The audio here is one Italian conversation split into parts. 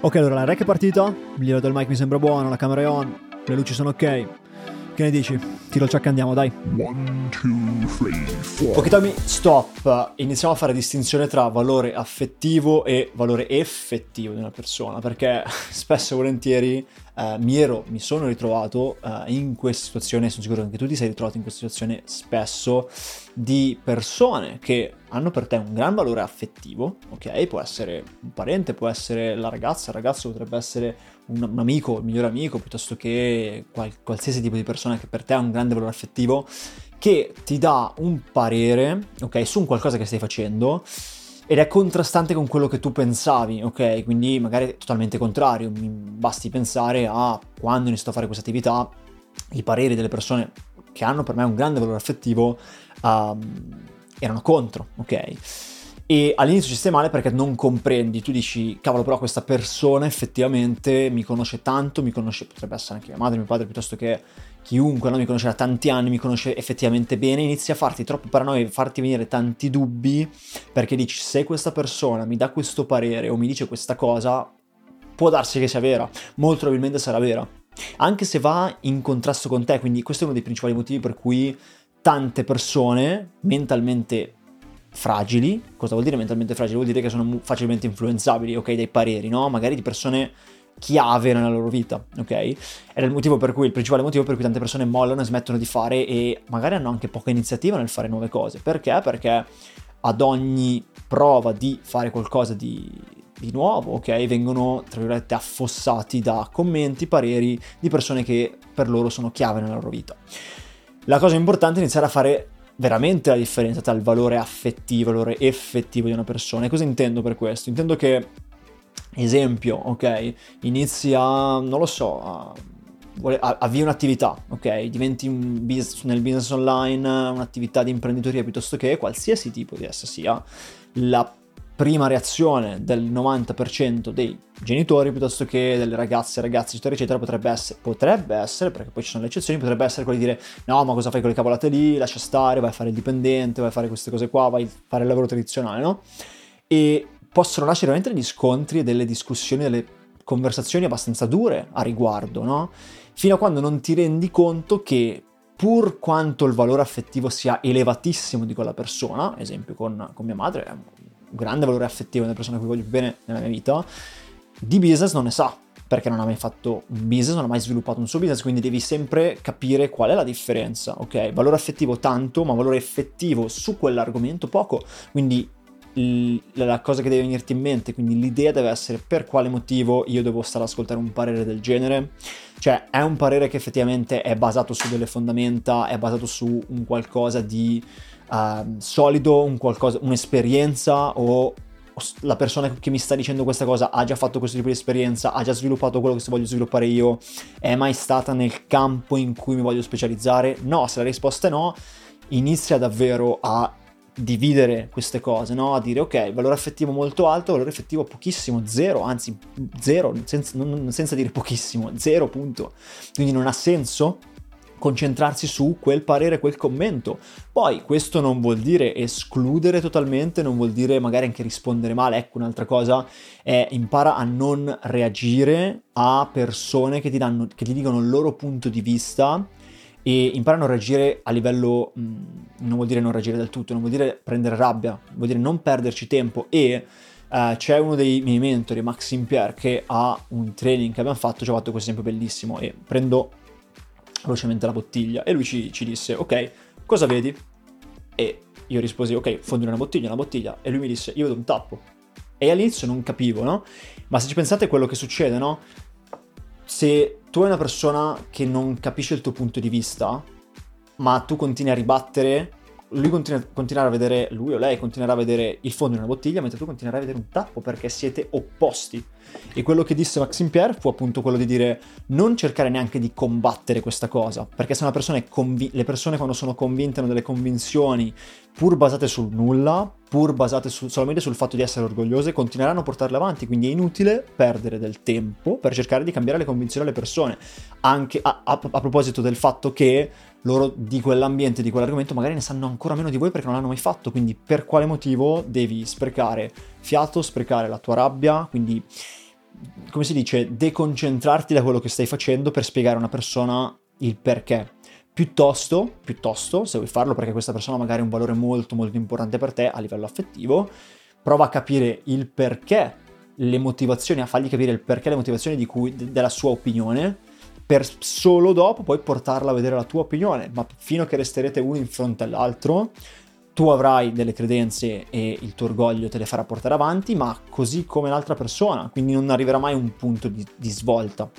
Ok, allora la rec è partita, il livello del mic mi sembra buono, la camera è on, le luci sono ok. Che ne dici? Tiro il e andiamo, dai. One, two, three, four. Ok, Tommy, stop. Iniziamo a fare distinzione tra valore affettivo e valore effettivo di una persona, perché spesso e volentieri eh, mi ero, mi sono ritrovato eh, in questa situazione, sono sicuro che anche tu ti sei ritrovato in questa situazione spesso, di persone che hanno per te un gran valore affettivo, ok? Può essere un parente, può essere la ragazza, il ragazzo potrebbe essere un, amico, il migliore amico, piuttosto che qual- qualsiasi tipo di persona che per te ha un grande valore affettivo, che ti dà un parere, ok, su un qualcosa che stai facendo ed è contrastante con quello che tu pensavi, ok? Quindi magari è totalmente contrario. Mi basti pensare a quando ho iniziato a fare questa attività, i pareri delle persone che hanno per me un grande valore affettivo um, erano contro, ok? E all'inizio ci stai male perché non comprendi, tu dici, cavolo, però questa persona effettivamente mi conosce tanto, mi conosce, potrebbe essere anche mia madre, mio padre, piuttosto che chiunque no? mi conosce da tanti anni, mi conosce effettivamente bene, inizia a farti troppo paranoia, farti venire tanti dubbi, perché dici, se questa persona mi dà questo parere o mi dice questa cosa, può darsi che sia vera, molto probabilmente sarà vera. Anche se va in contrasto con te, quindi questo è uno dei principali motivi per cui tante persone mentalmente fragili. Cosa vuol dire mentalmente fragili? Vuol dire che sono facilmente influenzabili, ok, dai pareri, no? Magari di persone chiave nella loro vita, ok? Ed è il motivo per cui, il principale motivo per cui tante persone mollano e smettono di fare e magari hanno anche poca iniziativa nel fare nuove cose. Perché? Perché ad ogni prova di fare qualcosa di, di nuovo, ok? Vengono, tra virgolette, affossati da commenti, pareri di persone che per loro sono chiave nella loro vita. La cosa importante è iniziare a fare veramente la differenza tra il valore affettivo e il valore effettivo di una persona. E cosa intendo per questo? Intendo che, esempio, ok, inizi a, non lo so, a avvii un'attività, ok? Diventi un business, nel business online un'attività di imprenditoria piuttosto che qualsiasi tipo di essa sia, la prima reazione del 90% dei genitori piuttosto che delle ragazze, ragazzi, eccetera, eccetera, potrebbe essere, potrebbe essere, perché poi ci sono le eccezioni, potrebbe essere quello di dire no, ma cosa fai con le cavolate lì, lascia stare, vai a fare il dipendente, vai a fare queste cose qua, vai a fare il lavoro tradizionale, no? E possono nascere veramente degli scontri e delle discussioni, delle conversazioni abbastanza dure a riguardo, no? Fino a quando non ti rendi conto che pur quanto il valore affettivo sia elevatissimo di quella persona, esempio con, con mia madre, grande valore affettivo nelle persone a cui voglio bene nella mia vita, di business non ne sa, perché non ha mai fatto un business, non ha mai sviluppato un suo business, quindi devi sempre capire qual è la differenza, ok? Valore affettivo tanto, ma valore effettivo su quell'argomento poco, quindi la cosa che deve venirti in mente, quindi l'idea deve essere per quale motivo io devo stare ad ascoltare un parere del genere, cioè è un parere che effettivamente è basato su delle fondamenta, è basato su un qualcosa di uh, solido, un qualcosa, un'esperienza o la persona che mi sta dicendo questa cosa ha già fatto questo tipo di esperienza, ha già sviluppato quello che voglio sviluppare io, è mai stata nel campo in cui mi voglio specializzare? No, se la risposta è no, inizia davvero a dividere queste cose, no? A dire ok, valore affettivo molto alto, valore affettivo pochissimo, zero, anzi zero, senza, non, senza dire pochissimo, zero punto. Quindi non ha senso concentrarsi su quel parere, quel commento. Poi questo non vuol dire escludere totalmente, non vuol dire magari anche rispondere male. Ecco, un'altra cosa è impara a non reagire a persone che ti, danno, che ti dicono il loro punto di vista e imparano a reagire a livello, mh, non vuol dire non reagire del tutto, non vuol dire prendere rabbia, vuol dire non perderci tempo e uh, c'è uno dei miei mentori, Maxime Pierre, che ha un training che abbiamo fatto, ci ha fatto questo esempio bellissimo e prendo velocemente la bottiglia e lui ci, ci disse ok cosa vedi? E io risposi ok fondi una bottiglia, una bottiglia e lui mi disse io vedo un tappo e all'inizio non capivo no? Ma se ci pensate è quello che succede no? Se tu hai una persona che non capisce il tuo punto di vista ma tu continui a ribattere lui continua, continuerà a vedere, lui o lei continuerà a vedere il fondo di una bottiglia, mentre tu continuerai a vedere un tappo perché siete opposti. E quello che disse Maxime Pierre fu appunto quello di dire non cercare neanche di combattere questa cosa, perché se una persona è convinta, le persone quando sono convinte hanno delle convinzioni pur basate sul nulla, pur basate su, solamente sul fatto di essere orgogliose, continueranno a portarle avanti, quindi è inutile perdere del tempo per cercare di cambiare le convinzioni alle persone, anche a, a, a proposito del fatto che loro di quell'ambiente, di quell'argomento magari ne sanno ancora meno di voi perché non l'hanno mai fatto, quindi per quale motivo devi sprecare fiato, sprecare la tua rabbia, quindi come si dice, deconcentrarti da quello che stai facendo per spiegare a una persona il perché. Piuttosto, piuttosto, se vuoi farlo perché questa persona magari ha un valore molto molto importante per te a livello affettivo, prova a capire il perché, le motivazioni, a fargli capire il perché, le motivazioni cui, della sua opinione, per solo dopo poi portarla a vedere la tua opinione, ma fino a che resterete uno in fronte all'altro, tu avrai delle credenze e il tuo orgoglio te le farà portare avanti, ma così come l'altra persona, quindi non arriverà mai un punto di, di svolta.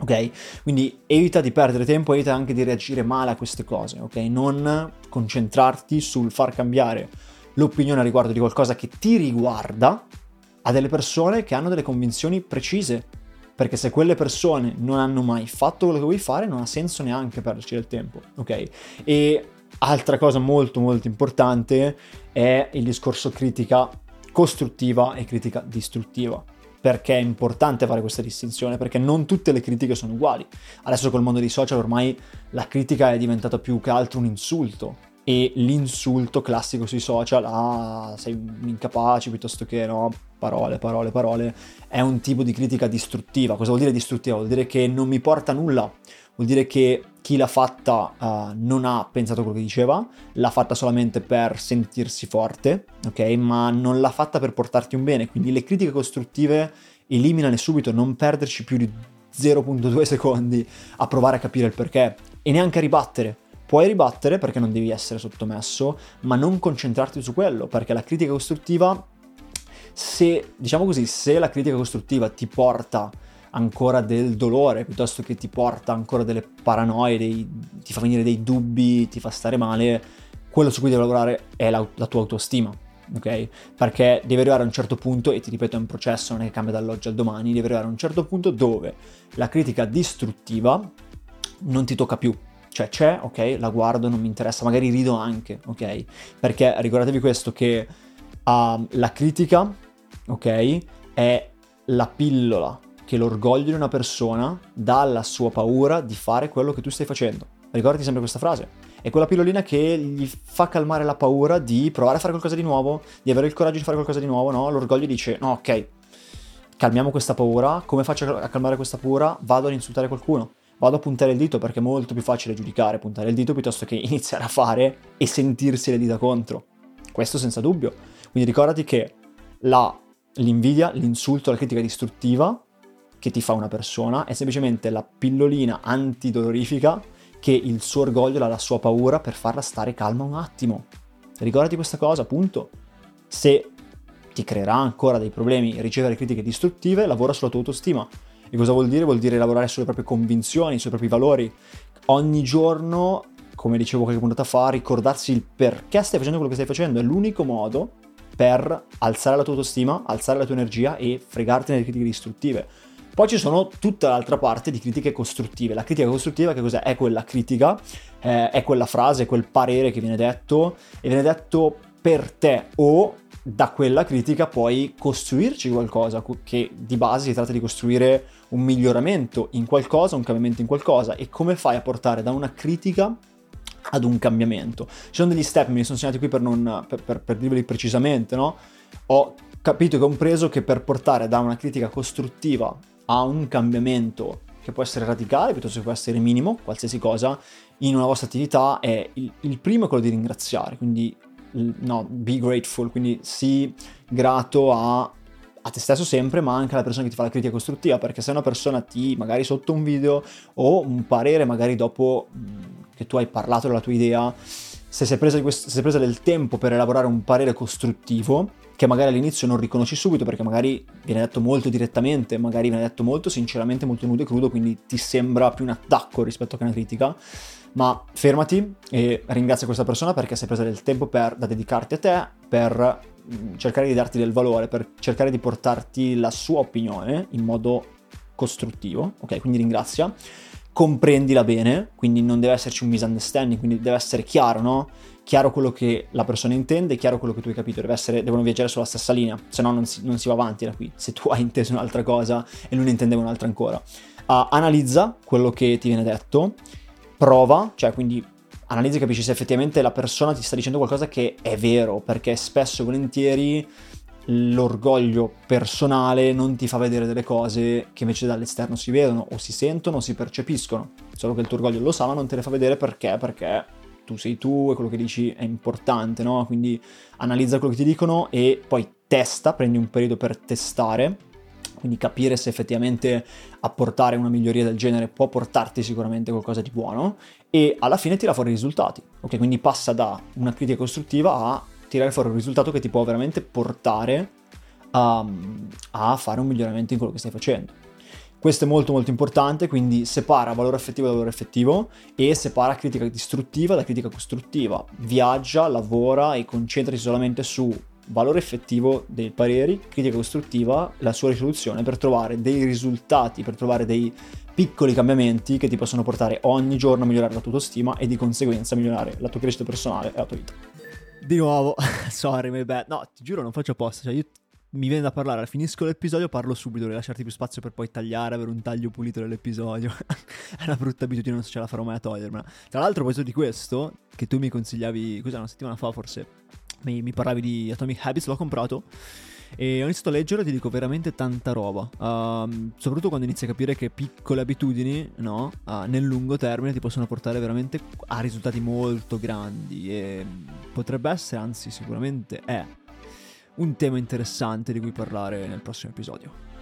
Ok? Quindi evita di perdere tempo, evita anche di reagire male a queste cose, ok? Non concentrarti sul far cambiare l'opinione riguardo di qualcosa che ti riguarda a delle persone che hanno delle convinzioni precise. Perché se quelle persone non hanno mai fatto quello che vuoi fare, non ha senso neanche perderci del tempo, ok? E Altra cosa molto molto importante è il discorso critica costruttiva e critica distruttiva. Perché è importante fare questa distinzione? Perché non tutte le critiche sono uguali. Adesso col mondo dei social ormai la critica è diventata più che altro un insulto. E l'insulto classico sui social, ah, sei incapace piuttosto che no, parole, parole, parole, è un tipo di critica distruttiva. Cosa vuol dire distruttiva? Vuol dire che non mi porta a nulla vuol dire che chi l'ha fatta uh, non ha pensato quello che diceva, l'ha fatta solamente per sentirsi forte, ok? Ma non l'ha fatta per portarti un bene. Quindi le critiche costruttive eliminane subito, non perderci più di 0.2 secondi a provare a capire il perché e neanche a ribattere. Puoi ribattere perché non devi essere sottomesso, ma non concentrarti su quello, perché la critica costruttiva, se diciamo così, se la critica costruttiva ti porta ancora del dolore, piuttosto che ti porta ancora delle paranoie, dei, ti fa venire dei dubbi, ti fa stare male, quello su cui devi lavorare è la, la tua autostima. Ok? Perché devi arrivare a un certo punto, e ti ripeto, è un processo, non è che cambia dall'oggi al domani, devi arrivare a un certo punto dove la critica distruttiva non ti tocca più. Cioè c'è, ok, la guardo, non mi interessa, magari rido anche, ok? Perché ricordatevi questo che uh, la critica, ok, è la pillola che l'orgoglio di una persona dà alla sua paura di fare quello che tu stai facendo. Ricordati sempre questa frase. È quella pillolina che gli fa calmare la paura di provare a fare qualcosa di nuovo, di avere il coraggio di fare qualcosa di nuovo, no? L'orgoglio dice, no, ok, calmiamo questa paura, come faccio a calmare questa paura? Vado ad insultare qualcuno, vado a puntare il dito perché è molto più facile giudicare puntare il dito piuttosto che iniziare a fare e sentirsi le dita contro. Questo senza dubbio. Quindi ricordati che la, l'invidia, l'insulto, la critica distruttiva che ti fa una persona, è semplicemente la pillolina antidolorifica che il suo orgoglio, la sua paura per farla stare calma un attimo. Ricordati questa cosa, appunto. Se ti creerà ancora dei problemi ricevere critiche distruttive, lavora sulla tua autostima. E cosa vuol dire? Vuol dire lavorare sulle proprie convinzioni, sui propri valori. Ogni giorno, come dicevo qualche puntata fa, ricordarsi il perché stai facendo quello che stai facendo. È l'unico modo per alzare la tua autostima, alzare la tua energia e fregarti delle critiche distruttive. Poi ci sono tutta l'altra parte di critiche costruttive. La critica costruttiva che cos'è? È quella critica, eh, è quella frase, quel parere che viene detto e viene detto per te o da quella critica puoi costruirci qualcosa, che di base si tratta di costruire un miglioramento in qualcosa, un cambiamento in qualcosa e come fai a portare da una critica ad un cambiamento. Ci sono degli step, me li sono segnati qui per, non, per, per, per dirveli precisamente, no? Ho capito e compreso che per portare da una critica costruttiva a un cambiamento che può essere radicale piuttosto che può essere minimo, qualsiasi cosa, in una vostra attività è il, il primo è quello di ringraziare, quindi no, be grateful, quindi sii grato a, a, te stesso sempre, ma anche alla persona che ti fa la critica costruttiva, perché se una persona ti, magari sotto un video o un parere, magari dopo che tu hai parlato della tua idea, se sei presa, questo, se sei presa del tempo per elaborare un parere costruttivo, che magari all'inizio non riconosci subito perché magari viene detto molto direttamente, magari viene detto molto sinceramente, molto nudo e crudo, quindi ti sembra più un attacco rispetto che una critica. Ma fermati e ringrazia questa persona perché si è presa del tempo per, da dedicarti a te, per cercare di darti del valore, per cercare di portarti la sua opinione in modo costruttivo, ok? Quindi ringrazia comprendila bene, quindi non deve esserci un misunderstanding, quindi deve essere chiaro, no? Chiaro quello che la persona intende, chiaro quello che tu hai capito, essere, devono viaggiare sulla stessa linea, se no non si, non si va avanti da qui, se tu hai inteso un'altra cosa e lui ne intendeva un'altra ancora. Uh, analizza quello che ti viene detto, prova, cioè quindi analizza e capisci se effettivamente la persona ti sta dicendo qualcosa che è vero, perché spesso e volentieri l'orgoglio personale non ti fa vedere delle cose che invece dall'esterno si vedono o si sentono o si percepiscono. Solo che il tuo orgoglio lo sa ma non te le fa vedere perché? Perché tu sei tu e quello che dici è importante, no? Quindi analizza quello che ti dicono e poi testa, prendi un periodo per testare, quindi capire se effettivamente apportare una miglioria del genere può portarti sicuramente qualcosa di buono e alla fine tira fuori i risultati. Ok, quindi passa da una critica costruttiva a tirare fuori un risultato che ti può veramente portare a, a fare un miglioramento in quello che stai facendo. Questo è molto molto importante, quindi separa valore effettivo da valore effettivo e separa critica distruttiva da critica costruttiva. Viaggia, lavora e concentrati solamente su valore effettivo dei pareri, critica costruttiva, la sua risoluzione per trovare dei risultati, per trovare dei piccoli cambiamenti che ti possono portare ogni giorno a migliorare la tua autostima e di conseguenza migliorare la tua crescita personale e la tua vita. Di nuovo, sorry, my bad. No, ti giuro, non faccio apposta. Cioè, io mi viene da parlare, finisco l'episodio, parlo subito, vorrei lasciarti più spazio per poi tagliare, avere un taglio pulito dell'episodio. è una brutta abitudine, non so ce la farò mai a togliermela. Tra l'altro, a proposito di questo, che tu mi consigliavi, cos'è, una settimana fa forse, mi, mi parlavi di Atomic Habits, l'ho comprato. E ho iniziato a leggere e ti dico veramente tanta roba. Uh, soprattutto quando inizi a capire che piccole abitudini, no? Uh, nel lungo termine ti possono portare veramente a risultati molto grandi. E potrebbe essere, anzi, sicuramente è un tema interessante di cui parlare nel prossimo episodio.